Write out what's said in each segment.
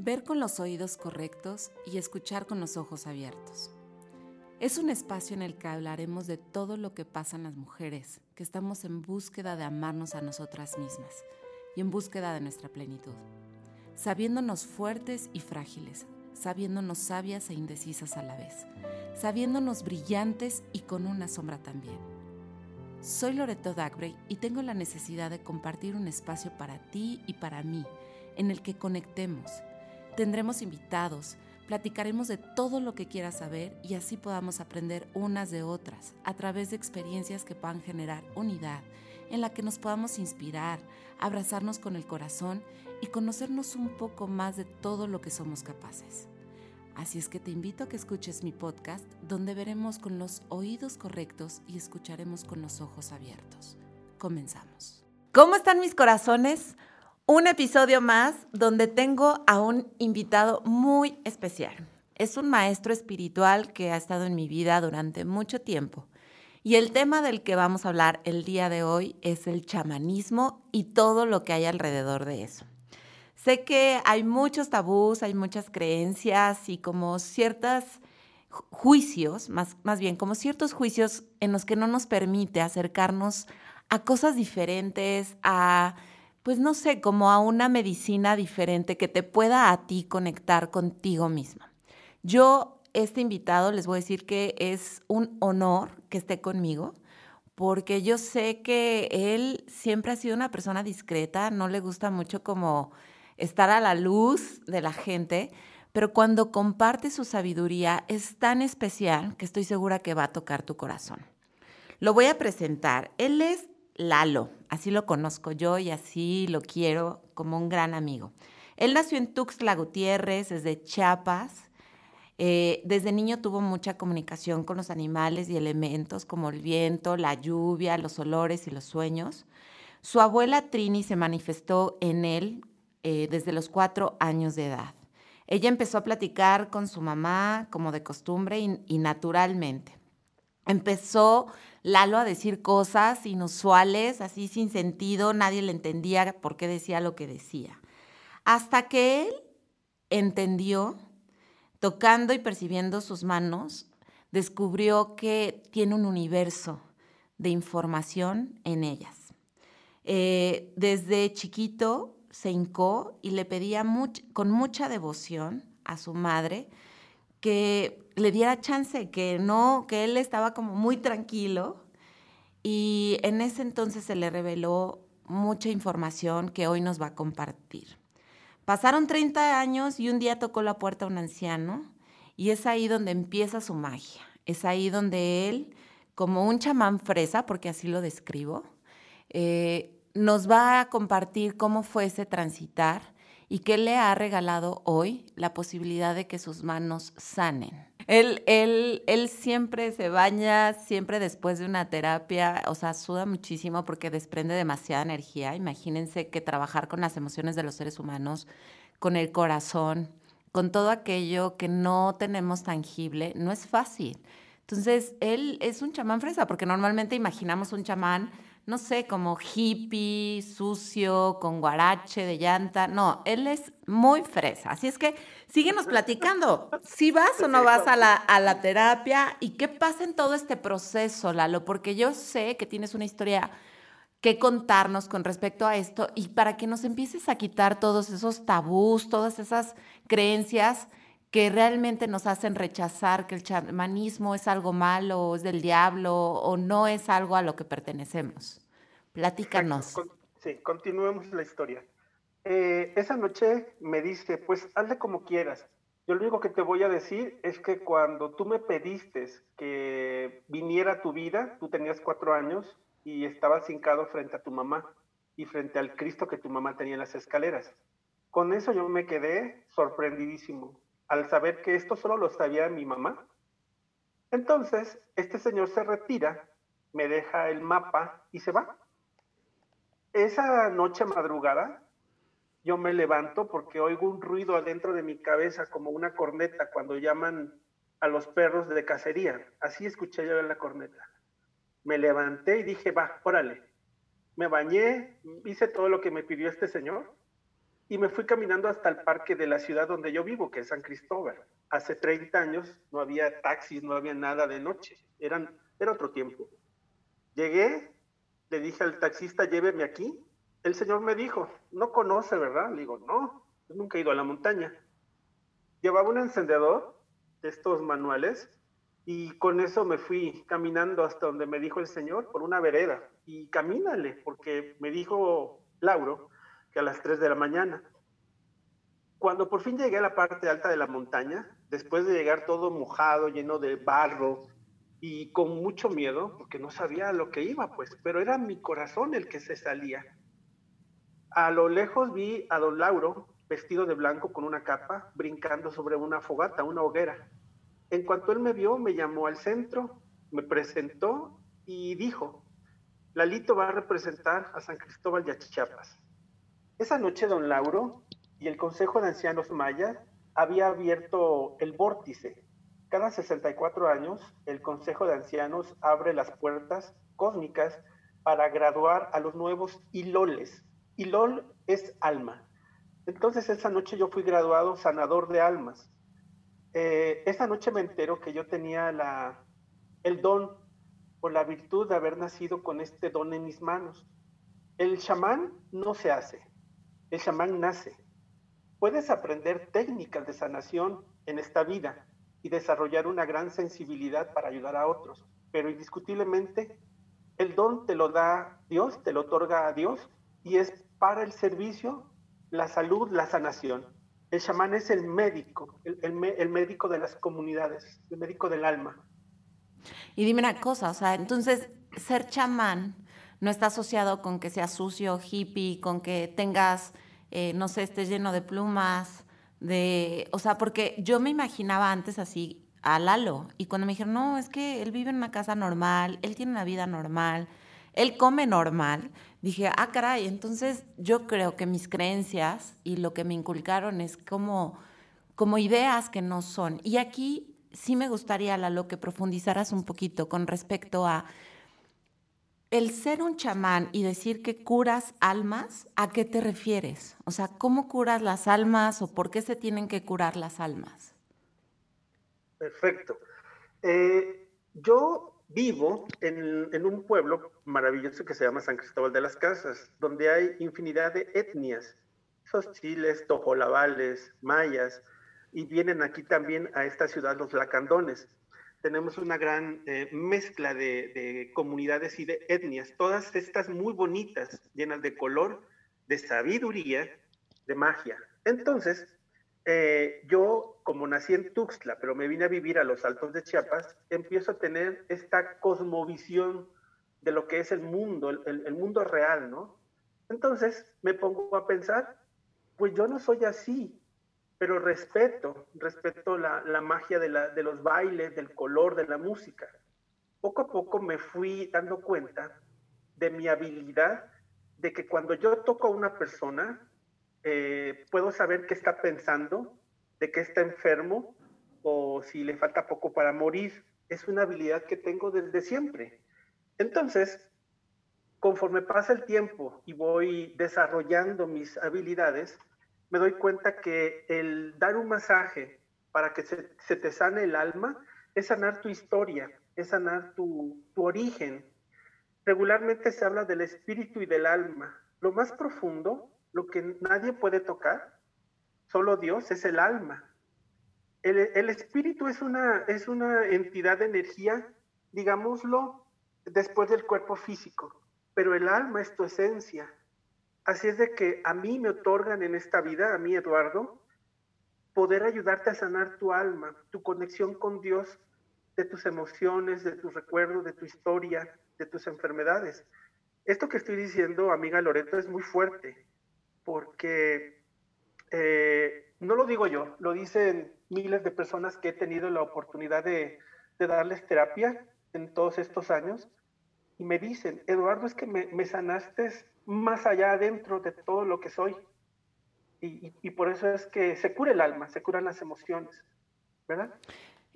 ver con los oídos correctos y escuchar con los ojos abiertos. Es un espacio en el que hablaremos de todo lo que pasan las mujeres, que estamos en búsqueda de amarnos a nosotras mismas y en búsqueda de nuestra plenitud, sabiéndonos fuertes y frágiles, sabiéndonos sabias e indecisas a la vez, sabiéndonos brillantes y con una sombra también. Soy Loreto Dagbray y tengo la necesidad de compartir un espacio para ti y para mí, en el que conectemos, Tendremos invitados, platicaremos de todo lo que quieras saber y así podamos aprender unas de otras a través de experiencias que puedan generar unidad, en la que nos podamos inspirar, abrazarnos con el corazón y conocernos un poco más de todo lo que somos capaces. Así es que te invito a que escuches mi podcast donde veremos con los oídos correctos y escucharemos con los ojos abiertos. Comenzamos. ¿Cómo están mis corazones? Un episodio más donde tengo a un invitado muy especial. Es un maestro espiritual que ha estado en mi vida durante mucho tiempo. Y el tema del que vamos a hablar el día de hoy es el chamanismo y todo lo que hay alrededor de eso. Sé que hay muchos tabús, hay muchas creencias y como ciertos juicios, más, más bien como ciertos juicios en los que no nos permite acercarnos a cosas diferentes, a pues no sé, como a una medicina diferente que te pueda a ti conectar contigo misma. Yo, este invitado, les voy a decir que es un honor que esté conmigo, porque yo sé que él siempre ha sido una persona discreta, no le gusta mucho como estar a la luz de la gente, pero cuando comparte su sabiduría es tan especial que estoy segura que va a tocar tu corazón. Lo voy a presentar. Él es Lalo, así lo conozco yo y así lo quiero como un gran amigo. Él nació en Tuxtla Gutiérrez, desde Chiapas. Eh, desde niño tuvo mucha comunicación con los animales y elementos como el viento, la lluvia, los olores y los sueños. Su abuela Trini se manifestó en él eh, desde los cuatro años de edad. Ella empezó a platicar con su mamá como de costumbre y naturalmente. Empezó Lalo a decir cosas inusuales, así sin sentido, nadie le entendía por qué decía lo que decía. Hasta que él entendió, tocando y percibiendo sus manos, descubrió que tiene un universo de información en ellas. Eh, desde chiquito se hincó y le pedía con mucha devoción a su madre que le diera chance, que no, que él estaba como muy tranquilo y en ese entonces se le reveló mucha información que hoy nos va a compartir. Pasaron 30 años y un día tocó la puerta un anciano y es ahí donde empieza su magia. Es ahí donde él, como un chamán fresa, porque así lo describo, eh, nos va a compartir cómo fue ese transitar y que le ha regalado hoy la posibilidad de que sus manos sanen. Él, él, él siempre se baña, siempre después de una terapia, o sea, suda muchísimo porque desprende demasiada energía. Imagínense que trabajar con las emociones de los seres humanos, con el corazón, con todo aquello que no tenemos tangible, no es fácil. Entonces, él es un chamán fresa, porque normalmente imaginamos un chamán no sé, como hippie, sucio, con guarache de llanta. No, él es muy fresa. Así es que síguenos platicando. Si vas o no vas a la, a la terapia y qué pasa en todo este proceso, Lalo, porque yo sé que tienes una historia que contarnos con respecto a esto y para que nos empieces a quitar todos esos tabús, todas esas creencias que realmente nos hacen rechazar que el chamanismo es algo malo, es del diablo o no es algo a lo que pertenecemos. Platícanos. Sí, continuemos la historia. Eh, esa noche me dice, pues hazle como quieras. Yo lo único que te voy a decir es que cuando tú me pediste que viniera a tu vida, tú tenías cuatro años y estabas hincado frente a tu mamá y frente al Cristo que tu mamá tenía en las escaleras. Con eso yo me quedé sorprendidísimo al saber que esto solo lo sabía mi mamá. Entonces, este señor se retira, me deja el mapa y se va. Esa noche madrugada, yo me levanto porque oigo un ruido adentro de mi cabeza como una corneta cuando llaman a los perros de cacería. Así escuché yo la corneta. Me levanté y dije, va, órale. Me bañé, hice todo lo que me pidió este señor y me fui caminando hasta el parque de la ciudad donde yo vivo, que es San Cristóbal. Hace 30 años no había taxis, no había nada de noche, Eran, era otro tiempo. Llegué, le dije al taxista, lléveme aquí. El señor me dijo, no conoce, ¿verdad? Le digo, no, nunca he ido a la montaña. Llevaba un encendedor de estos manuales y con eso me fui caminando hasta donde me dijo el señor, por una vereda. Y camínale, porque me dijo Lauro a las 3 de la mañana. Cuando por fin llegué a la parte alta de la montaña, después de llegar todo mojado, lleno de barro y con mucho miedo, porque no sabía lo que iba, pues, pero era mi corazón el que se salía. A lo lejos vi a don Lauro, vestido de blanco con una capa, brincando sobre una fogata, una hoguera. En cuanto él me vio, me llamó al centro, me presentó y dijo, Lalito va a representar a San Cristóbal de Chiapas. Esa noche don Lauro y el Consejo de Ancianos Mayas había abierto el vórtice. Cada 64 años, el Consejo de Ancianos abre las puertas cósmicas para graduar a los nuevos iloles. Ilol es alma. Entonces esa noche yo fui graduado sanador de almas. Eh, esa noche me entero que yo tenía la, el don por la virtud de haber nacido con este don en mis manos. El chamán no se hace, el chamán nace. Puedes aprender técnicas de sanación en esta vida y desarrollar una gran sensibilidad para ayudar a otros, pero indiscutiblemente el don te lo da Dios, te lo otorga a Dios y es para el servicio, la salud, la sanación. El chamán es el médico, el, médico de las comunidades, el médico del alma. Y dime una cosa, o sea, entonces ser chamán no está asociado con que seas sucio, hippie, con que tengas, eh, no sé, estés lleno de plumas, de, o sea, porque yo me imaginaba antes así a Lalo y cuando me dijeron, no, es que él vive en una casa normal, él tiene una vida normal, él come normal, dije, ah, caray, entonces yo creo que mis creencias y lo que me inculcaron es como, como ideas que no son. Y aquí sí me gustaría, Lalo, que profundizaras un poquito con respecto a el ser un chamán y decir que curas almas, ¿a qué te refieres? O sea, ¿cómo curas las almas o por qué se tienen que curar las almas? Perfecto. Eh, yo vivo en, un pueblo maravilloso que se llama San Cristóbal de las Casas, donde hay infinidad de etnias, chiles, tojolabales, mayas, y vienen aquí también a esta ciudad los lacandones. Tenemos una gran eh, mezcla de, comunidades y de etnias, todas estas muy bonitas, llenas de color, de sabiduría, de magia. Entonces, eh, yo, como nací en Tuxtla, pero me vine a vivir a los Altos de Chiapas, empiezo a tener esta cosmovisión de lo que es el mundo, el, mundo real, ¿no? Entonces me pongo a pensar, pues yo no soy así, pero respeto, respeto la, magia de, de los bailes, del color, de la música. Poco a poco me fui dando cuenta de mi habilidad de que cuando yo toco a una persona, eh, puedo saber qué está pensando, de qué está enfermo o si le falta poco para morir. Es una habilidad que tengo desde siempre. Entonces, conforme pasa el tiempo y voy desarrollando mis habilidades, me doy cuenta que el dar un masaje para que se, te sane el alma es sanar tu historia, es sanar tu, origen. Regularmente se habla del espíritu y del alma. Lo más profundo lo que nadie puede tocar, solo Dios, es el alma. El, espíritu es una, es una entidad de energía, digámoslo, después del cuerpo físico, pero el alma es tu esencia. Así es de que a mí me otorgan en esta vida, a mí Eduardo, poder ayudarte a sanar tu alma, tu conexión con Dios, de tus emociones, de tus recuerdos, de tu historia, de tus enfermedades. Esto que estoy diciendo, amiga Loreto, es muy fuerte porque eh, no lo digo yo, lo dicen miles de personas que he tenido la oportunidad de, darles terapia en todos estos años y me dicen, Eduardo, es que me, sanaste más allá adentro de todo lo que soy. Y, por eso es que se cura el alma, se curan las emociones, ¿verdad?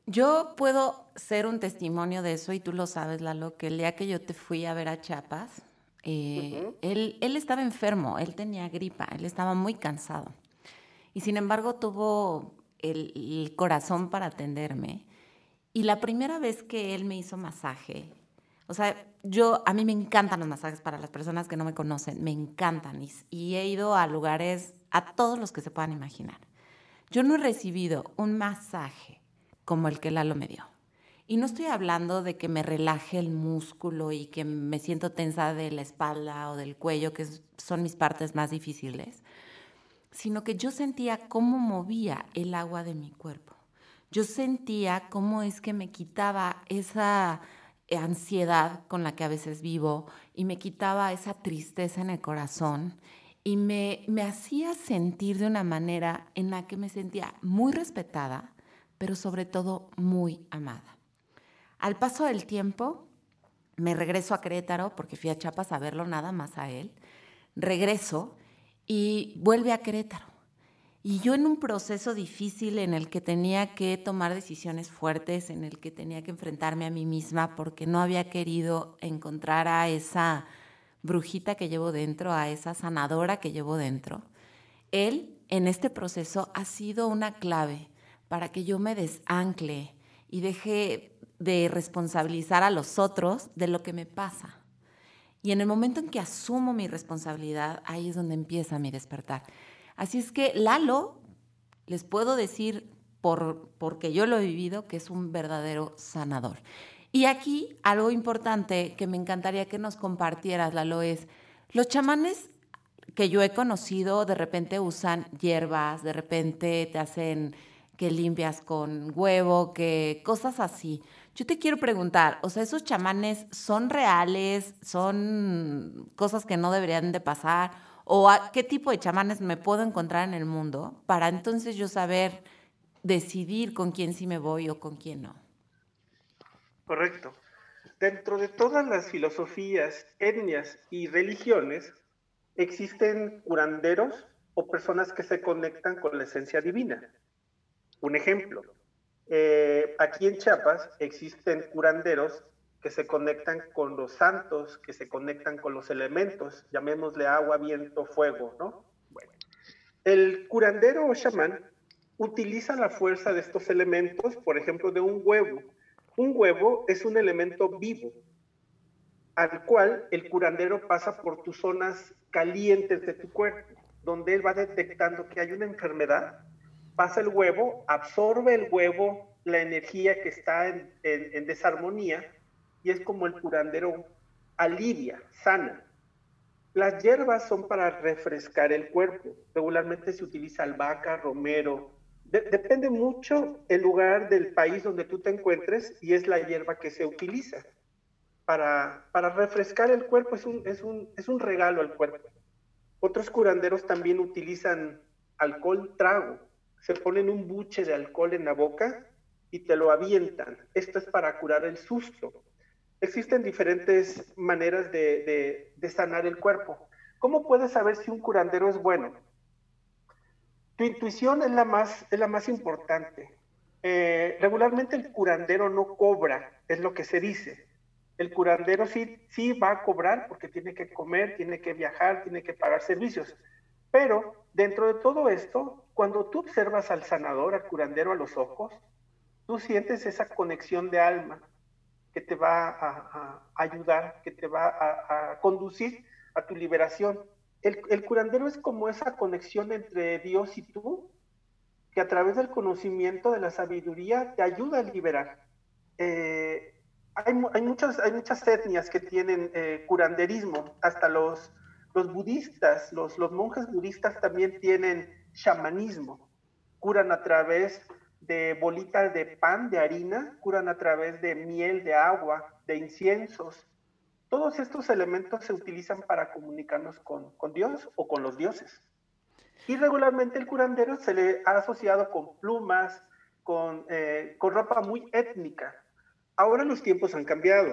Yo puedo ser un testimonio de eso y tú lo sabes, Lalo, que el día que yo te fui a ver a Chiapas, Eh, él, él estaba enfermo, él tenía gripa, él estaba muy cansado. Y sin embargo tuvo el, corazón para atenderme. Y la primera vez que él me hizo masaje, o sea, yo, a mí me encantan los masajes para las personas que no me conocen, me encantan. Y, he ido a lugares, a todos los que se puedan imaginar. Yo no he recibido un masaje como el que Lalo me dio. Y no estoy hablando de que me relaje el músculo y que me siento tensa de la espalda o del cuello, que son mis partes más difíciles sino que yo sentía cómo movía el agua de mi cuerpo. Yo sentía cómo es que me quitaba esa ansiedad con la que a veces vivo y me quitaba esa tristeza en el corazón y me, me hacía sentir de una manera en la que me sentía muy respetada, pero sobre todo muy amada. Al paso del tiempo, me regreso a Querétaro porque fui a Chiapas a verlo nada más a él. Regreso y vuelve a Querétaro. Y yo en un proceso difícil en el que tenía que tomar decisiones fuertes, en el que tenía que enfrentarme a mí misma porque no había querido encontrar a esa brujita que llevo dentro, a esa sanadora que llevo dentro, él en este proceso ha sido una clave para que yo me desancle y deje de responsabilizar a los otros de lo que me pasa. Y en el momento en que asumo mi responsabilidad, ahí es donde empieza mi despertar. Así es que Lalo, les puedo decir, por, porque yo lo he vivido, que es un verdadero sanador. Y aquí algo importante que me encantaría que nos compartieras, Lalo, es los chamanes que yo he conocido de repente usan hierbas, de repente te hacen que limpias con huevo, que cosas así. Yo te quiero preguntar, o sea, ¿esos chamanes son reales? ¿Son cosas que no deberían de pasar? ¿O qué tipo de chamanes me puedo encontrar en el mundo para entonces yo saber decidir con quién sí me voy o con quién no? Correcto. Dentro de todas las filosofías, etnias y religiones, existen curanderos o personas que se conectan con la esencia divina. Un ejemplo, eh, aquí en Chiapas existen curanderos que se conectan con los santos, que se conectan con los elementos, llamémosle agua, viento, fuego, ¿no? Bueno, el curandero o chamán utiliza la fuerza de estos elementos, por ejemplo, de un huevo. Un huevo es un elemento vivo, al cual el curandero pasa por tus zonas calientes de tu cuerpo, donde él va detectando que hay una enfermedad pasa el huevo, absorbe el huevo la energía que está en, desarmonía y es como el curandero alivia, sana. Las hierbas son para refrescar el cuerpo. Regularmente se utiliza albahaca, romero. depende mucho el lugar del país donde tú te encuentres y es la hierba que se utiliza. Para, para refrescar el cuerpo es un, es, un, es un regalo al cuerpo. Otros curanderos también utilizan alcohol trago se ponen un buche de alcohol en la boca y te lo avientan. Esto es para curar el susto. Existen diferentes maneras de, sanar el cuerpo. ¿Cómo puedes saber si un curandero es bueno? Tu intuición es la más, importante. Eh, regularmente el curandero no cobra, es lo que se dice. El curandero sí, sí va a cobrar porque tiene que comer, tiene que viajar, tiene que pagar servicios. Pero dentro de todo esto, cuando tú observas al sanador, al curandero a los ojos, tú sientes esa conexión de alma que te va a, ayudar, que te va a, conducir a tu liberación. El, curandero es como esa conexión entre Dios y tú, que a través del conocimiento de la sabiduría te ayuda a liberar. Eh, hay, muchas, hay muchas etnias que tienen eh, curanderismo, hasta los, budistas, los, los monjes budistas también tienen chamanismo. Curan a través de bolitas de pan, de harina, curan a través de miel, de agua, de inciensos. Todos estos elementos se utilizan para comunicarnos con, Dios o con los dioses. Y regularmente el curandero se le ha asociado con plumas, con, eh, con ropa muy étnica. Ahora los tiempos han cambiado.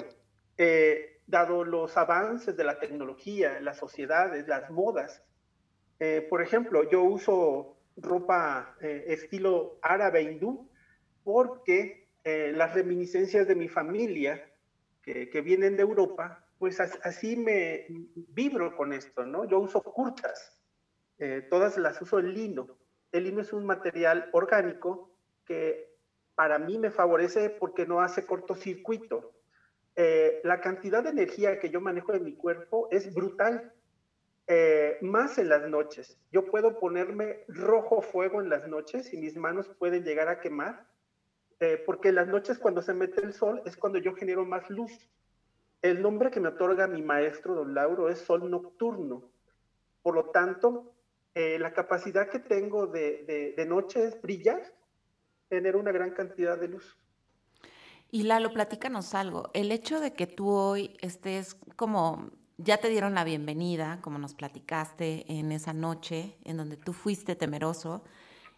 Eh, dado los avances de la tecnología, las sociedades, las modas, eh, por ejemplo, yo uso ropa eh, estilo árabe hindú porque eh, las reminiscencias de mi familia que, vienen de Europa pues así me vibro con esto, ¿no? Yo uso curtas, eh, todas las uso en lino. El lino es un material orgánico que para mí me favorece porque no hace cortocircuito. Eh, la cantidad de energía que yo manejo en mi cuerpo es brutal, eh, más en las noches. Yo puedo ponerme rojo fuego en las noches y mis manos pueden llegar a quemar, eh, porque en las noches cuando se mete el sol es cuando yo genero más luz. El nombre que me otorga mi maestro, don Lauro, es sol nocturno. Por lo tanto, eh, la capacidad que tengo de, de, de noche es brillar, tener una gran cantidad de luz. Y Lalo, platícanos algo. El hecho de que tú hoy estés como ya te dieron la bienvenida, como nos platicaste en esa noche en donde tú fuiste temeroso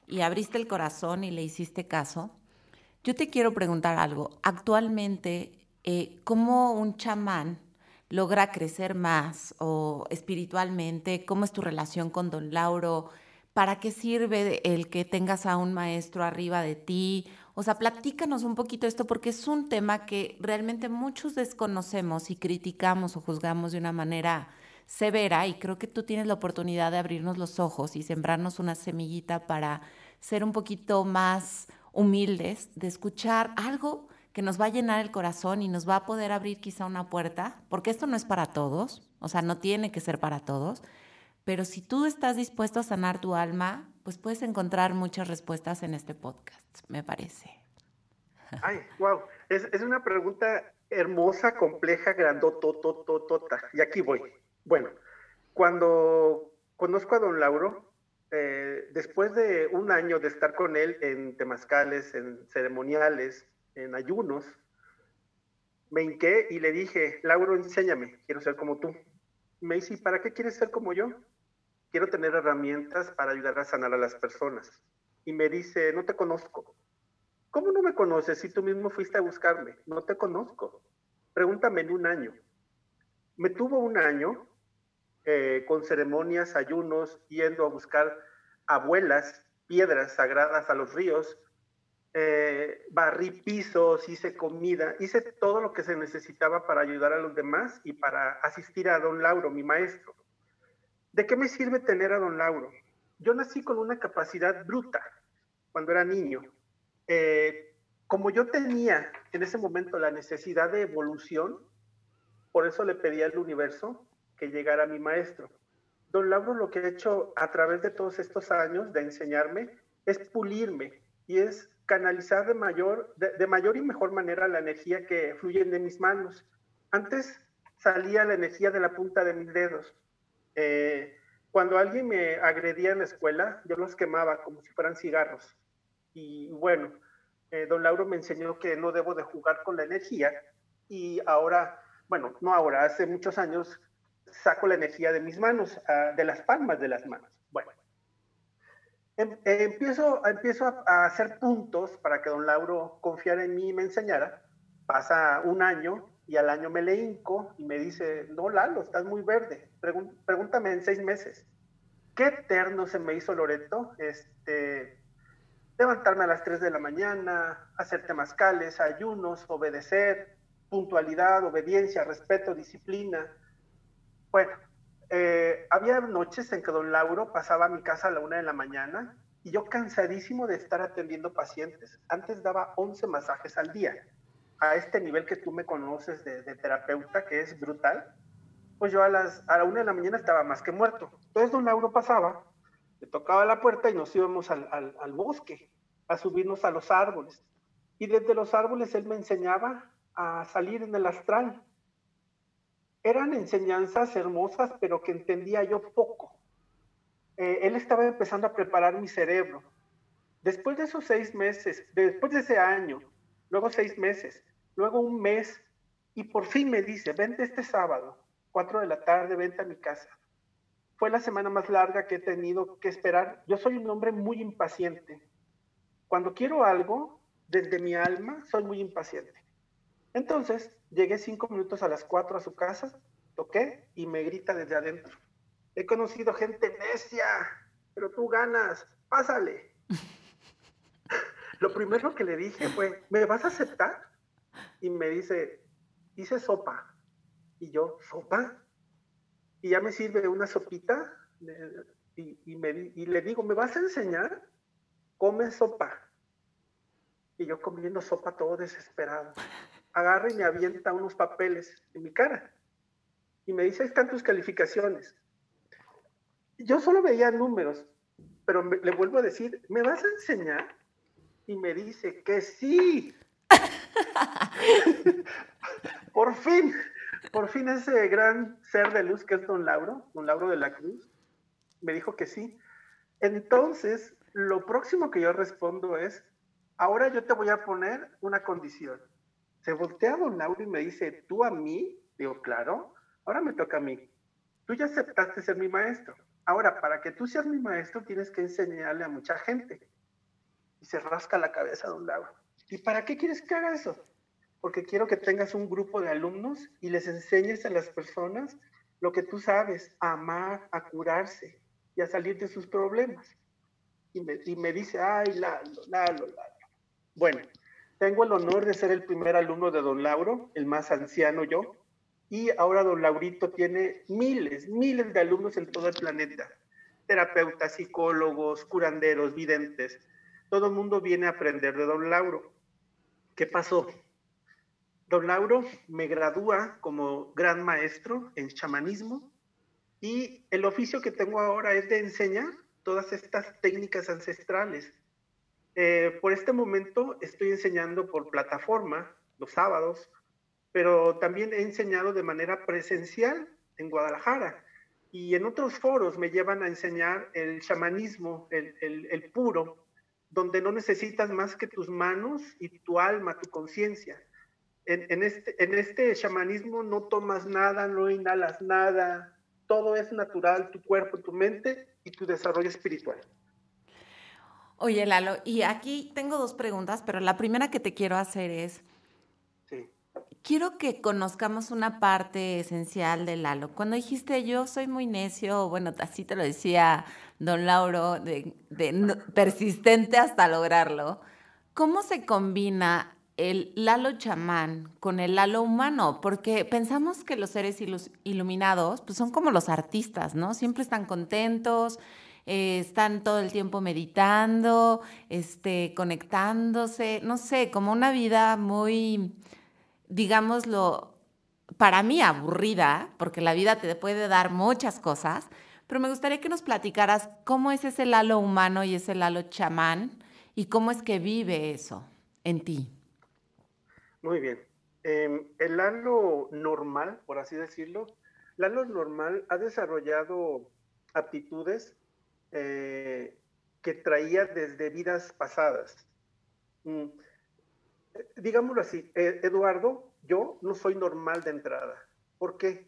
y abriste el corazón y le hiciste caso. Yo te quiero preguntar algo. Actualmente, eh, ¿cómo un chamán logra crecer más o espiritualmente? ¿Cómo es tu relación con don Lauro? ¿Para qué sirve el que tengas a un maestro arriba de ti? O sea, platícanos un poquito esto porque es un tema que realmente muchos desconocemos y criticamos o juzgamos de una manera severa y creo que tú tienes la oportunidad de abrirnos los ojos y sembrarnos una semillita para ser un poquito más humildes, de escuchar algo que nos va a llenar el corazón y nos va a poder abrir quizá una puerta, porque esto no es para todos, o sea, no tiene que ser para todos, pero si tú estás dispuesto a sanar tu alma, pues puedes encontrar muchas respuestas en este podcast, me parece. Ay, wow, es, es una pregunta hermosa, compleja, grandotototota. Y aquí voy. Bueno, cuando conozco a don Lauro, eh, después de un año de estar con él en temazcales, en ceremoniales, en ayunos, me hinqué y le dije, Lauro, enséñame, quiero ser como tú. Me dice, ¿para qué quieres ser como yo? Quiero tener herramientas para ayudar a sanar a las personas. Y me dice, no te conozco. ¿Cómo no me conoces si tú mismo fuiste a buscarme? No te conozco. Pregúntame en un año. Me tuvo un año eh, con ceremonias, ayunos, yendo a buscar abuelas, piedras sagradas a los ríos, eh, barrí pisos, hice comida, hice todo lo que se necesitaba para ayudar a los demás y para asistir a don Lauro, mi maestro. ¿De qué me sirve tener a don Lauro? Yo nací con una capacidad bruta cuando era niño. Eh, como yo tenía en ese momento la necesidad de evolución, por eso le pedí al universo que llegara mi maestro. Don Lauro lo que ha hecho a través de todos estos años de enseñarme es pulirme y es canalizar de mayor, de, mayor y mejor manera la energía que fluye de mis manos. Antes salía la energía de la punta de mis dedos. Eh, cuando alguien me agredía en la escuela, yo los quemaba como si fueran cigarros. Y bueno, eh, don Lauro me enseñó que no debo de jugar con la energía y ahora, bueno, no ahora, hace muchos años saco la energía de mis manos, ah, de las palmas de las manos. Bueno, em, empiezo, empiezo a, hacer puntos para que don Lauro confiara en mí y me enseñara. Pasa un año y al año me le hinco y me dice, no, Lalo, estás muy verde, pregúntame en seis meses. Qué eterno se me hizo Loreto, este, levantarme a las 3 de la mañana, hacer temazcales, ayunos, obedecer, puntualidad, obediencia, respeto, disciplina. Bueno, eh, había noches en que don Lauro pasaba a mi casa a la una de la mañana y yo cansadísimo de estar atendiendo pacientes. Antes daba 11 masajes al día a este nivel que tú me conoces de, terapeuta, que es brutal, pues yo a, las, a la una de la mañana estaba más que muerto. Entonces don Lauro pasaba, le tocaba la puerta y nos íbamos al, al, al bosque, a subirnos a los árboles. Y desde los árboles él me enseñaba a salir en el astral. Eran enseñanzas hermosas, pero que entendía yo poco. Eh, él estaba empezando a preparar mi cerebro. Después de esos seis meses, después de ese año, luego seis meses, luego un mes, y por fin me dice, vente este sábado, cuatro de la tarde, vente a mi casa. Fue la semana más larga que he tenido que esperar. Yo soy un hombre muy impaciente. Cuando quiero algo, desde mi alma, soy muy impaciente. Entonces, llegué cinco minutos a las cuatro a su casa, toqué y me grita desde adentro. He conocido gente necia, pero tú ganas, pásale. Lo primero que le dije fue, ¿me vas a aceptar? Y me dice, hice sopa. Y yo, ¿sopa? Y ya me sirve una sopita y, me, y le digo, ¿me vas a enseñar? Come sopa. Y yo comiendo sopa todo desesperado. Agarra y me avienta unos papeles en mi cara. Y me dice, ahí están tus calificaciones. Yo solo veía números, pero le vuelvo a decir, ¿me vas a enseñar? Y me dice que sí. por fin, por fin ese gran ser de luz que es don Lauro, don Lauro de la Cruz, me dijo que sí. Entonces, lo próximo que yo respondo es, ahora yo te voy a poner una condición. Se voltea don Lauro y me dice, ¿tú a mí? Digo, claro, ahora me toca a mí. Tú ya aceptaste ser mi maestro. Ahora, para que tú seas mi maestro, tienes que enseñarle a mucha gente. Y se rasca la cabeza don Lauro. ¿Y para qué quieres que haga eso? Porque quiero que tengas un grupo de alumnos y les enseñes a las personas lo que tú sabes, a amar, a curarse y a salir de sus problemas. Y me, dice, ay, Lalo, Lalo, Lalo. Bueno, tengo el honor de ser el primer alumno de don Lauro, el más anciano yo, y ahora don Laurito tiene miles, miles de alumnos en todo el planeta. Terapeutas, psicólogos, curanderos, videntes. Todo el mundo viene a aprender de don Lauro. ¿Qué pasó? Don Lauro me gradúa como gran maestro en chamanismo y el oficio que tengo ahora es de enseñar todas estas técnicas ancestrales. Eh, por este momento estoy enseñando por plataforma los sábados pero también he enseñado de manera presencial en Guadalajara y en otros foros me llevan a enseñar el chamanismo, el, el, puro, donde no necesitas más que tus manos y tu alma, tu conciencia. En, en, este, en este chamanismo no tomas nada, no inhalas nada, todo es natural, tu cuerpo, tu mente y tu desarrollo espiritual. Oye, Lalo, y aquí tengo dos preguntas, pero la primera que te quiero hacer es, quiero que conozcamos una parte esencial de Lalo. Cuando dijiste yo soy muy necio, bueno, así te lo decía don Lauro, de, persistente hasta lograrlo, ¿cómo se combina el Lalo chamán con el Lalo humano? Porque pensamos que los seres iluminados pues son como los artistas, ¿no? Siempre están contentos. Eh, están todo el tiempo meditando, este, conectándose, no sé, como una vida muy, digámoslo, para mí aburrida, porque la vida te puede dar muchas cosas, pero me gustaría que nos platicaras cómo es ese Lalo humano y ese Lalo chamán y cómo es que vive eso en ti. Muy bien. Em, el Lalo normal, por así decirlo, Lalo normal ha desarrollado aptitudes eh, que traía desde vidas pasadas. Mm, digámoslo así, eh, Eduardo, yo no soy normal de entrada. ¿Por qué?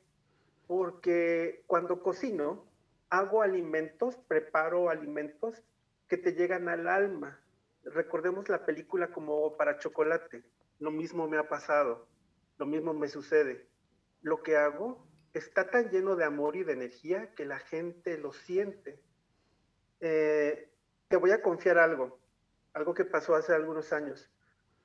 Porque cuando cocino, hago alimentos, preparo alimentos que te llegan al alma. Recordemos la película como para chocolate. Lo mismo me ha pasado, lo mismo me sucede. Lo que hago está tan lleno de amor y de energía que la gente lo siente. Eh, te voy a confiar algo, algo que pasó hace algunos años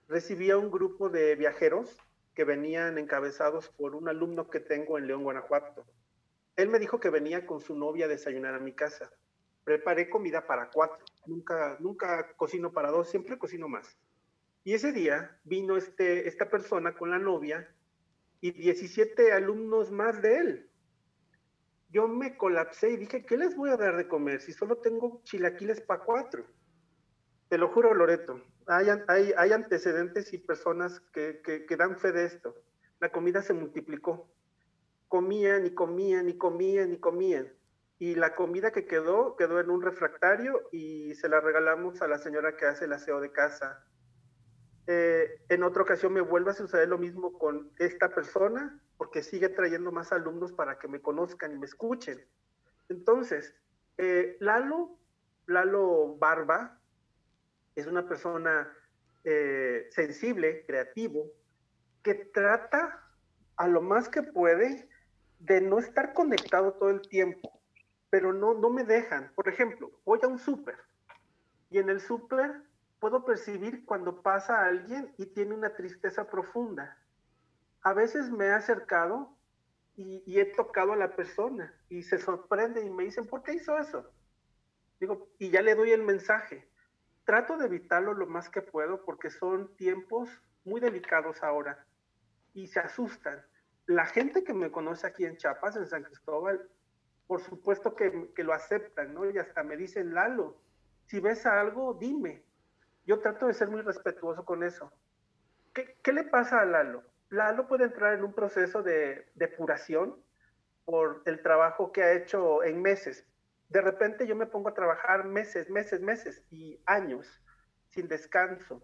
recibí a un grupo de viajeros que venían encabezados por un alumno que tengo en León, Guanajuato. Él me dijo que venía con su novia a desayunar a mi casa. Preparé comida para cuatro. Nunca, nunca cocino para dos, siempre cocino más. Y ese día vino este, esta persona con la novia y 17 alumnos más de él. Yo me colapsé y dije, ¿qué les voy a dar de comer si solo tengo chilaquiles para cuatro? Te lo juro, Loreto, hay, antecedentes y personas que, dan fe de esto. La comida se multiplicó. Comían y comían y comían y comían. Y la comida que quedó, quedó en un refractario y se la regalamos a la señora que hace el aseo de casa. Eh, en otra ocasión me vuelve a suceder lo mismo con esta persona, porque sigue trayendo más alumnos para que me conozcan y me escuchen. Entonces, eh, Lalo, Lalo Barba, es una persona eh, sensible, creativo, que trata a lo más que puede de no estar conectado todo el tiempo, pero no, no me dejan. Por ejemplo, voy a un súper y en el súper puedo percibir cuando pasa alguien y tiene una tristeza profunda. A veces me he acercado y, he tocado a la persona y se sorprende y me dicen, ¿por qué hizo eso? Digo, y ya le doy el mensaje. Trato de evitarlo lo más que puedo porque son tiempos muy delicados ahora y se asustan. La gente que me conoce aquí en Chiapas, en San Cristóbal, por supuesto que, que lo aceptan, ¿no? Y hasta me dicen, Lalo, si ves algo, dime. Yo trato de ser muy respetuoso con eso. ¿Qué, le pasa a Lalo? Lalo puede entrar en un proceso de depuración por el trabajo que ha hecho en meses. De repente yo me pongo a trabajar meses, meses, meses y años sin descanso.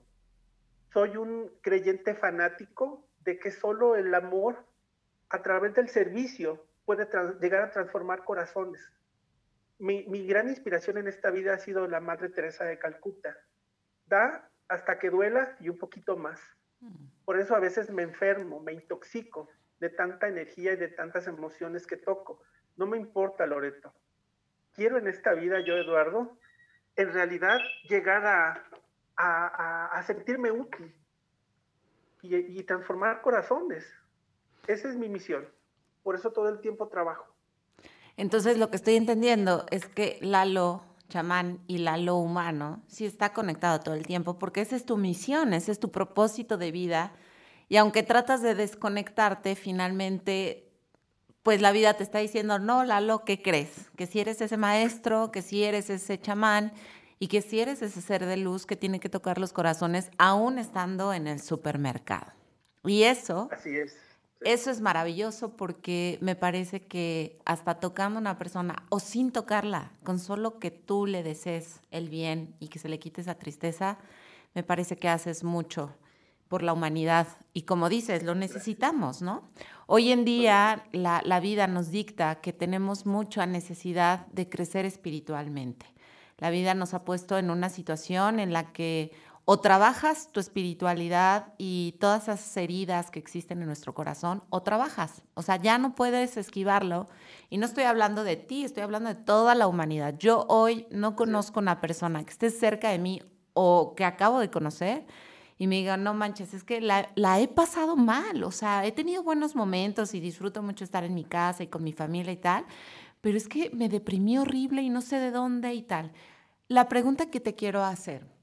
Soy un creyente fanático de que solo el amor a través del servicio puede llegar a transformar corazones. Mi, gran inspiración en esta vida ha sido la Madre Teresa de Calcuta. Da hasta que duela y un poquito más. Por eso a veces me enfermo, me intoxico de tanta energía y de tantas emociones que toco. No me importa, Loreto. Quiero en esta vida, yo, Eduardo, en realidad llegar a, a, sentirme útil y, y transformar corazones. Esa es mi misión. Por eso todo el tiempo trabajo. Entonces lo que estoy entendiendo es que Lalo chamán y la lo humano sí está conectado todo el tiempo, porque esa es tu misión, ese es tu propósito de vida. Y aunque tratas de desconectarte, finalmente, pues la vida te está diciendo, no, Lalo, ¿qué crees? Que si eres ese maestro, que si eres ese chamán y que si eres ese ser de luz que tiene que tocar los corazones aún estando en el supermercado. Y eso... Así es eso es maravilloso porque me parece que hasta tocando a una persona o sin tocarla, con solo que tú le desees el bien y que se le quite esa tristeza, me parece que haces mucho por la humanidad. Y como dices, lo necesitamos, ¿no? Hoy en día la, la vida nos dicta que tenemos mucha necesidad de crecer espiritualmente. La vida nos ha puesto en una situación en la que o trabajas tu espiritualidad y todas esas heridas que existen en nuestro corazón, o trabajas. O sea, ya no puedes esquivarlo. Y no estoy hablando de ti, estoy hablando de toda la humanidad. Yo hoy no conozco una persona que esté cerca de mí o que acabo de conocer y me diga, no manches, es que la, la he pasado mal. O sea, he tenido buenos momentos y disfruto mucho estar en mi casa y con mi familia y tal, pero es que me deprimí horrible y no sé de dónde y tal. La pregunta que te quiero hacer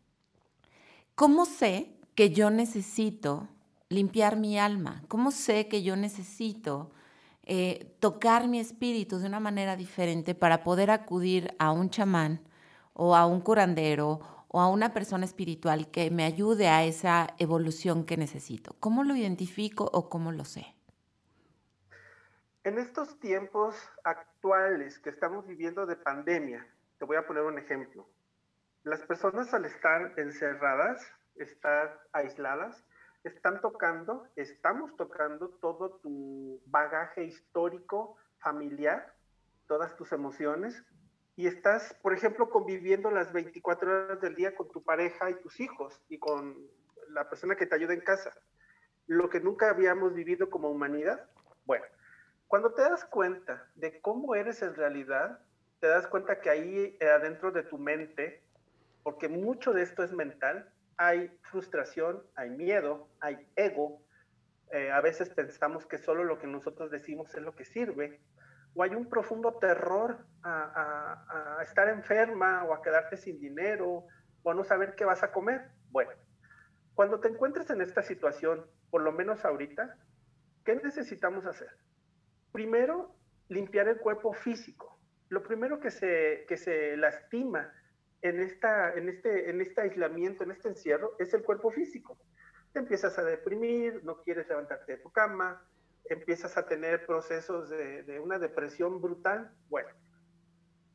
¿Cómo sé que yo necesito limpiar mi alma? ¿Cómo sé que yo necesito eh, tocar mi espíritu de una manera diferente para poder acudir a un chamán o a un curandero o a una persona espiritual que me ayude a esa evolución que necesito? ¿Cómo lo identifico o cómo lo sé? En estos tiempos actuales que estamos viviendo de pandemia, te voy a poner un ejemplo las personas al estar encerradas, estar aisladas, están tocando, estamos tocando todo tu bagaje histórico, familiar, todas tus emociones, y estás, por ejemplo, conviviendo las 24 horas del día con tu pareja y tus hijos y con la persona que te ayuda en casa. Lo que nunca habíamos vivido como humanidad. Bueno, cuando te das cuenta de cómo eres en realidad, te das cuenta que ahí eh, adentro de tu mente porque mucho de esto es mental. Hay frustración, hay miedo, hay ego. Eh, a veces pensamos que solo lo que nosotros decimos es lo que sirve. O hay un profundo terror a, estar enferma o a quedarte sin dinero o a no saber qué vas a comer. Bueno, cuando te encuentres en esta situación, por lo menos ahorita, ¿qué necesitamos hacer? Primero, limpiar el cuerpo físico. Lo primero que se, que se lastima en, esta, en, este, en este aislamiento, en este encierro, es el cuerpo físico. Te empiezas a deprimir, no quieres levantarte de tu cama, empiezas a tener procesos de, de una depresión brutal. Bueno,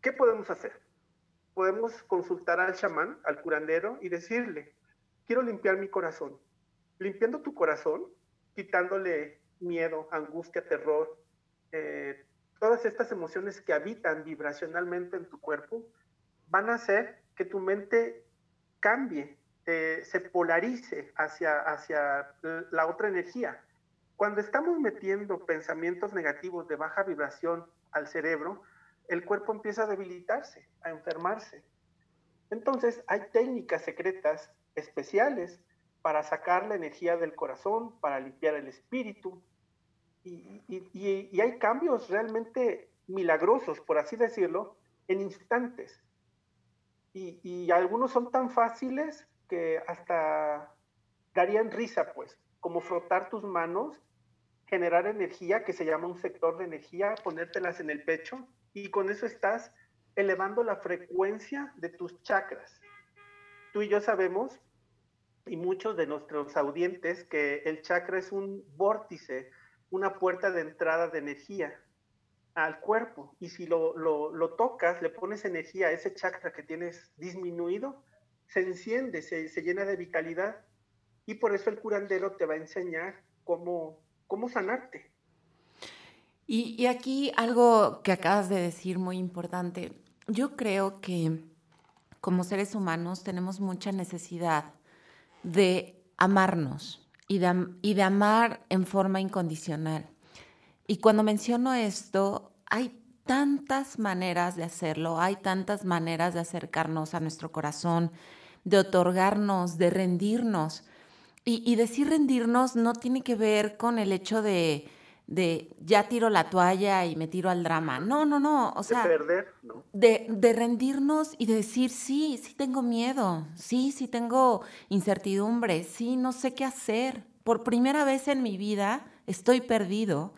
¿qué podemos hacer? Podemos consultar al chamán, al curandero, y decirle, quiero limpiar mi corazón. Limpiando tu corazón, quitándole miedo, angustia, terror, eh, todas estas emociones que habitan vibracionalmente en tu cuerpo, van a hacer que tu mente cambie, eh, se polarice hacia, hacia la otra energía. Cuando estamos metiendo pensamientos negativos de baja vibración al cerebro, el cuerpo empieza a debilitarse, a enfermarse. Entonces hay técnicas secretas especiales para sacar la energía del corazón, para limpiar el espíritu. y, hay cambios realmente milagrosos, por así decirlo, en instantes. Y, algunos son tan fáciles que hasta darían risa, pues, como frotar tus manos, generar energía, que se llama un sector de energía, ponértelas en el pecho, y con eso estás elevando la frecuencia de tus chakras. Tú y yo sabemos, y muchos de nuestros audientes, que el chakra es un vórtice, una puerta de entrada de energía al cuerpo. Y si lo, lo, tocas, le pones energía a ese chakra que tienes disminuido, se enciende, se, se, llena de vitalidad. Y por eso el curandero te va a enseñar cómo, cómo sanarte. Y, y aquí algo que acabas de decir muy importante. Yo creo que como seres humanos tenemos mucha necesidad de amarnos y de, y de amar en forma incondicional. Y cuando menciono esto, hay tantas maneras de hacerlo, hay tantas maneras de acercarnos a nuestro corazón, de otorgarnos, de rendirnos. Y, y decir rendirnos no tiene que ver con el hecho de, de ya tiro la toalla y me tiro al drama. No, no, no. O sea, de perder, De, de, rendirnos y de decir, sí, sí tengo miedo, sí, sí tengo incertidumbre, sí, no sé qué hacer. Por primera vez en mi vida estoy perdido.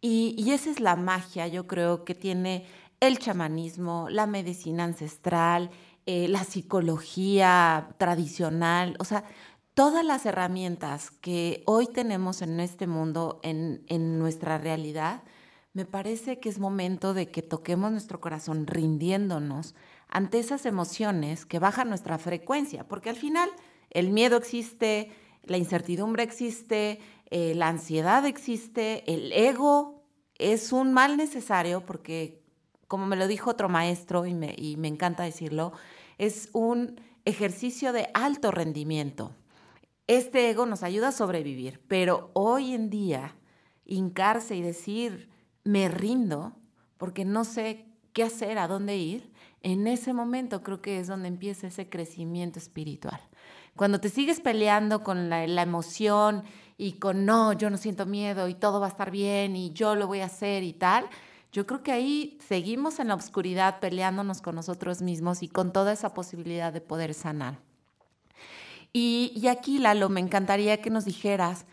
Y, y esa es la magia, yo creo, que tiene el chamanismo, la medicina ancestral, eh, la psicología tradicional. O sea, todas las herramientas que hoy tenemos en este mundo, en, nuestra realidad, me parece que es momento de que toquemos nuestro corazón rindiéndonos ante esas emociones que bajan nuestra frecuencia, porque al final el miedo existe, la incertidumbre existe, eh, la ansiedad existe, el ego es un mal necesario porque, como me lo dijo otro maestro y me, y me encanta decirlo, es un ejercicio de alto rendimiento este ego nos ayuda a sobrevivir, pero hoy en día hincarse y decir, me rindo porque no sé qué hacer, a dónde ir, en ese momento creo que es donde empieza ese crecimiento espiritual. Cuando te sigues peleando con la, emoción y con no, yo no siento miedo y todo va a estar bien y yo lo voy a hacer y tal, yo creo que ahí seguimos en la oscuridad peleándonos con nosotros mismos y con toda esa posibilidad de poder sanar. Y, aquí, Lalo, me encantaría que nos dijeras,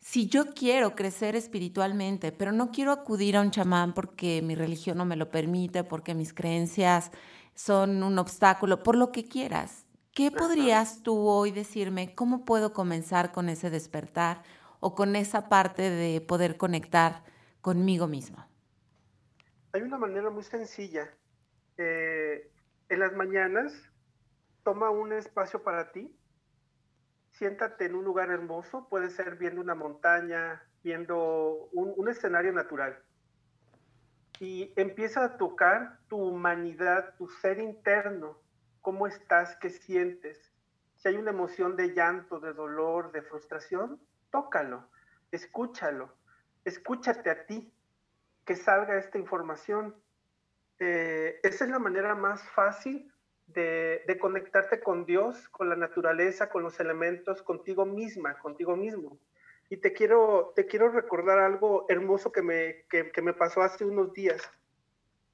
si yo quiero crecer espiritualmente, pero no quiero acudir a un chamán porque mi religión no me lo permite, porque mis creencias son un obstáculo, por lo que quieras, ¿qué podrías tú hoy decirme? ¿Cómo puedo comenzar con ese despertar o con esa parte de poder conectar conmigo mismo? Hay una manera muy sencilla. Eh, en las mañanas, toma un espacio para ti siéntate en un lugar hermoso, puede ser viendo una montaña, viendo un, escenario natural. Y empieza a tocar tu humanidad, tu ser interno, cómo estás, qué sientes. Si hay una emoción de llanto, de dolor, de frustración, tócalo, escúchalo, escúchate a ti, que salga esta información. Eh, esa es la manera más fácil de, conectarte con Dios, con la naturaleza, con los elementos, contigo misma, contigo mismo. Y te quiero, te quiero recordar algo hermoso que me, que, me pasó hace unos días.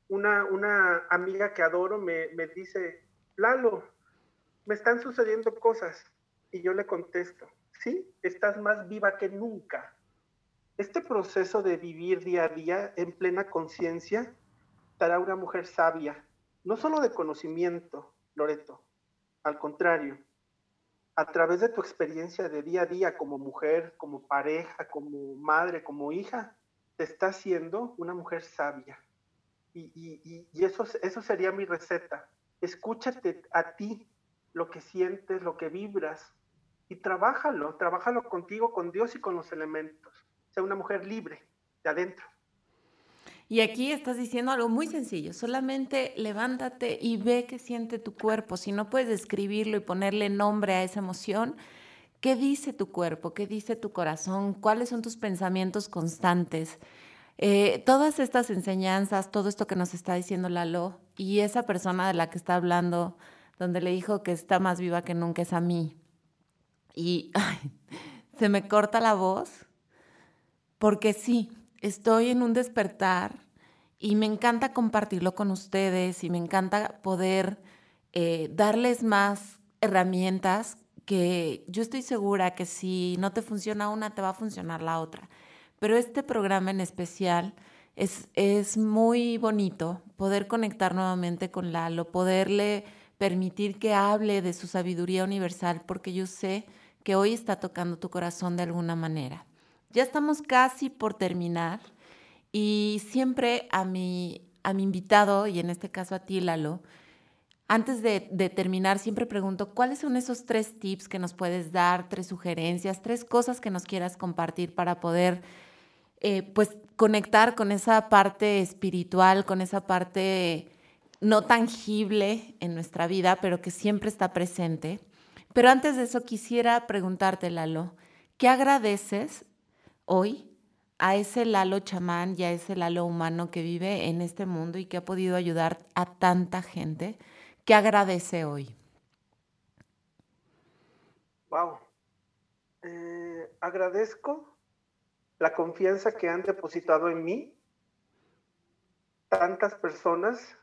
Una, una amiga que adoro me, me dice, Lalo, me están sucediendo cosas. Y yo le contesto, sí, estás más viva que nunca. Este proceso de vivir día a día en plena conciencia te hará una mujer sabia, no solo de conocimiento, Loreto, al contrario, a través de tu experiencia de día a día como mujer, como pareja, como madre, como hija, te está haciendo una mujer sabia. Y, eso, eso sería mi receta. Escúchate a ti, lo que sientes, lo que vibras, y trabájalo, trabájalo contigo, con Dios y con los elementos. Sea una mujer libre de adentro. Y aquí estás diciendo algo muy sencillo, solamente levántate y ve qué siente tu cuerpo. Si no puedes describirlo y ponerle nombre a esa emoción, ¿qué dice tu cuerpo? ¿Qué dice tu corazón? ¿Cuáles son tus pensamientos constantes? Eh, todas estas enseñanzas, todo esto que nos está diciendo Lalo y esa persona de la que está hablando, donde le dijo que está más viva que nunca es a mí. Y se me corta la voz porque sí, estoy en un despertar y me encanta compartirlo con ustedes y me encanta poder eh, darles más herramientas que yo estoy segura que si no te funciona una, te va a funcionar la otra. Pero este programa en especial es, es muy bonito poder conectar nuevamente con Lalo, poderle permitir que hable de su sabiduría universal, porque yo sé que hoy está tocando tu corazón de alguna manera. Ya estamos casi por terminar y siempre a mi, a mi invitado, y en este caso a ti, Lalo, antes de, terminar, siempre pregunto, ¿cuáles son esos tres tips que nos puedes dar, tres sugerencias, tres cosas que nos quieras compartir para poder, eh, pues, conectar con esa parte espiritual, con esa parte no tangible en nuestra vida, pero que siempre está presente? Pero antes de eso, quisiera preguntarte, Lalo, ¿qué agradeces hoy a ese Lalo chamán y a ese Lalo humano que vive en este mundo y que ha podido ayudar a tanta gente? ¿Qué agradece hoy? Wow. Eh, agradezco la confianza que han depositado en mí tantas personas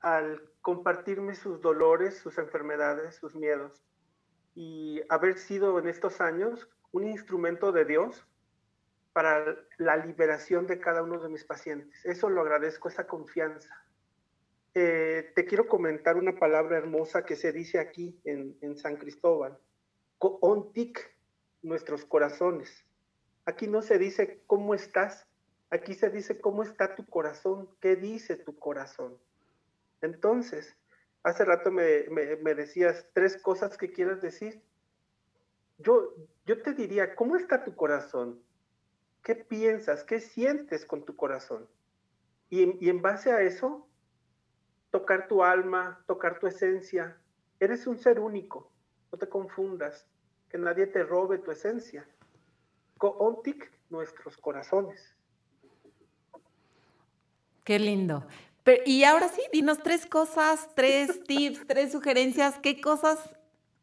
al compartirme sus dolores, sus enfermedades, sus miedos y haber sido en estos años un instrumento de Dios para la liberación de cada uno de mis pacientes. Eso lo agradezco, esa confianza. Eh, te quiero comentar una palabra hermosa que se dice aquí en, San Cristóbal. Ontic, nuestros corazones. Aquí no se dice cómo estás, aquí se dice cómo está tu corazón, qué dice tu corazón. Entonces, hace rato me, decías tres cosas que quieres decir. Yo, yo te diría, ¿cómo está tu corazón? ¿Qué piensas? ¿Qué sientes con tu corazón? y en base a eso, tocar tu alma, tocar tu esencia. Eres un ser único, no te confundas, que nadie te robe tu esencia. Coontic, nuestros corazones. Qué lindo. y ahora sí, dinos tres cosas, tres tips, tres sugerencias, qué cosas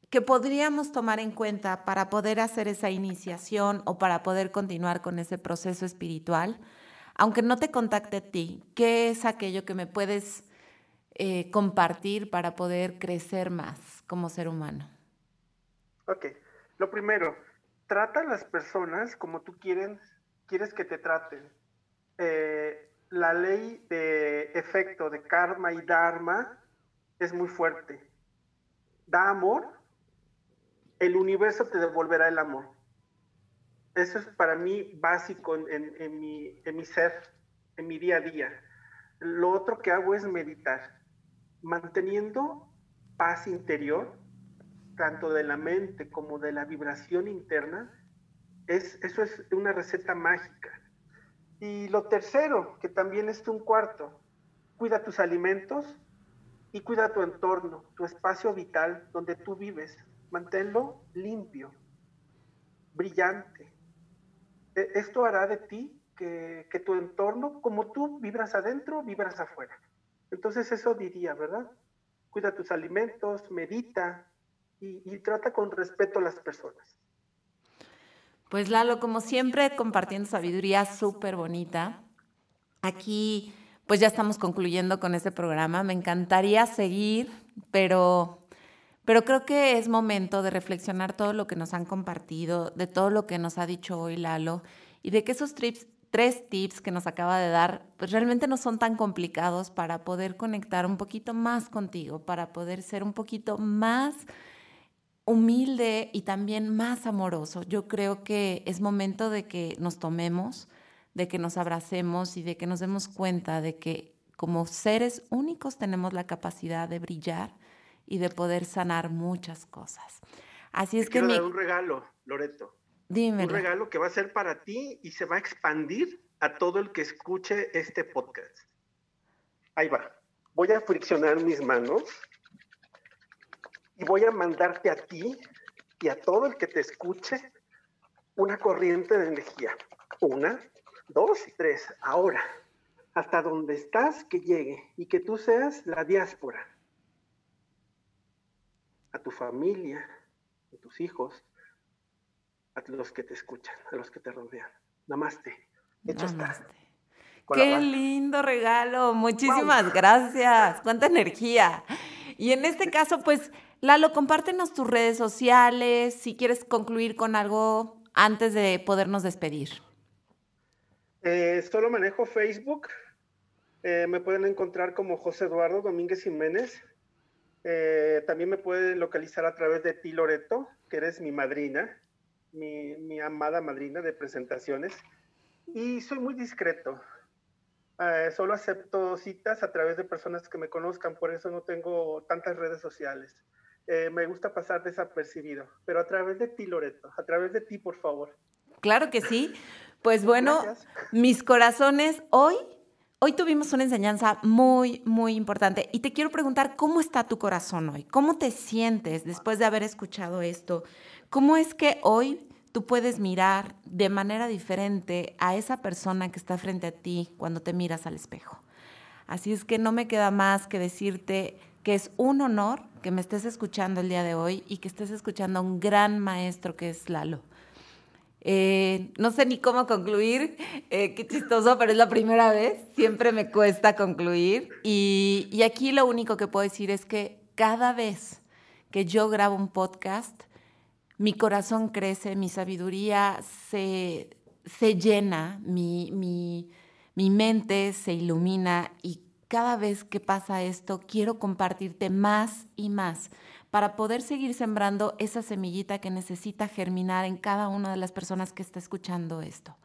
que podríamos tomar en cuenta para poder hacer esa iniciación o para poder continuar con ese proceso espiritual. Aunque no te contacte a ti, ¿qué es aquello que me puedes eh, compartir para poder crecer más como ser humano? Ok, lo primero, trata a las personas como tú quieres, quieres que te traten. Eh, la ley de efecto de karma y dharma es muy fuerte. Da amor, el universo te devolverá el amor. Eso es para mí básico en, mi, en mi ser, en mi día a día. Lo otro que hago es meditar manteniendo paz interior, tanto de la mente como de la vibración interna, es, eso es una receta mágica. Y lo tercero, que también es un cuarto, cuida tus alimentos y cuida tu entorno, tu espacio vital donde tú vives. Manténlo limpio, brillante. E, esto hará de ti que, que tu entorno, como tú vibras adentro, vibras afuera. Entonces eso diría, ¿verdad? Cuida tus alimentos, medita y, trata con respeto a las personas. Pues Lalo, como siempre, compartiendo sabiduría súper bonita. Aquí, pues ya estamos concluyendo con este programa. Me encantaría seguir, pero, pero creo que es momento de reflexionar todo lo que nos han compartido, de todo lo que nos ha dicho hoy Lalo, y de que esos tres tips que nos acaba de dar, pues realmente no son tan complicados para poder conectar un poquito más contigo, para poder ser un poquito más humilde y también más amoroso. Yo creo que es momento de que nos tomemos, de que nos abracemos y de que nos demos cuenta de que como seres únicos tenemos la capacidad de brillar y de poder sanar muchas cosas. Así es que mi... un regalo, Loreto. Un regalo que va a ser para ti y se va a expandir a todo el que escuche este podcast. Ahí va. Voy a friccionar mis manos y voy a mandarte a ti y a todo el que te escuche una corriente de energía. Una, dos, tres. Ahora, hasta donde estás, que llegue y que tú seas la diáspora. A tu familia, a tus hijos, a los que te escuchan, a los que te rodean. Namaste. Hecho está. Qué lindo regalo, muchísimas gracias, cuánta energía. Y en este caso, pues, Lalo, compártenos tus redes sociales, si quieres concluir con algo antes de podernos despedir. Eh, solo manejo Facebook, eh, me pueden encontrar como José Eduardo Domínguez Jiménez. Eh, también me pueden localizar a través de ti, Loreto, que eres mi madrina, mi, amada madrina de presentaciones. Y soy muy discreto. Solo acepto citas a través de personas que me conozcan, por eso no tengo tantas redes sociales. Eh, me gusta pasar desapercibido, pero a través de ti, Loreto, a través de ti, por favor. Claro que sí. Pues bueno, mis corazones, hoy, hoy tuvimos una enseñanza muy, muy importante y te quiero preguntar, ¿cómo está tu corazón hoy? ¿Cómo te sientes después de haber escuchado esto? ¿Cómo es que hoy tú puedes mirar de manera diferente a esa persona que está frente a ti cuando te miras al espejo. Así es que no me queda más que decirte que es un honor que me estés escuchando el día de hoy y que estés escuchando a un gran maestro que es Lalo. Eh, no sé ni cómo concluir, eh, qué chistoso, pero es la primera vez, siempre me cuesta concluir. Y, y aquí lo único que puedo decir es que cada vez que yo grabo un podcast, mi corazón crece, mi sabiduría se, llena, mi, mi mente se ilumina y cada vez que pasa esto quiero compartirte más y más para poder seguir sembrando esa semillita que necesita germinar en cada una de las personas que está escuchando esto.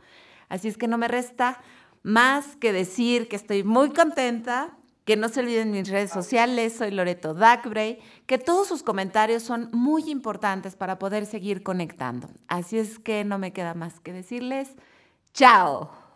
Así es que no me resta más que decir que estoy muy contenta que no se olviden mis redes sociales, soy Loreto Dacbray, que todos sus comentarios son muy importantes para poder seguir conectando. Así es que no me queda más que decirles, chao.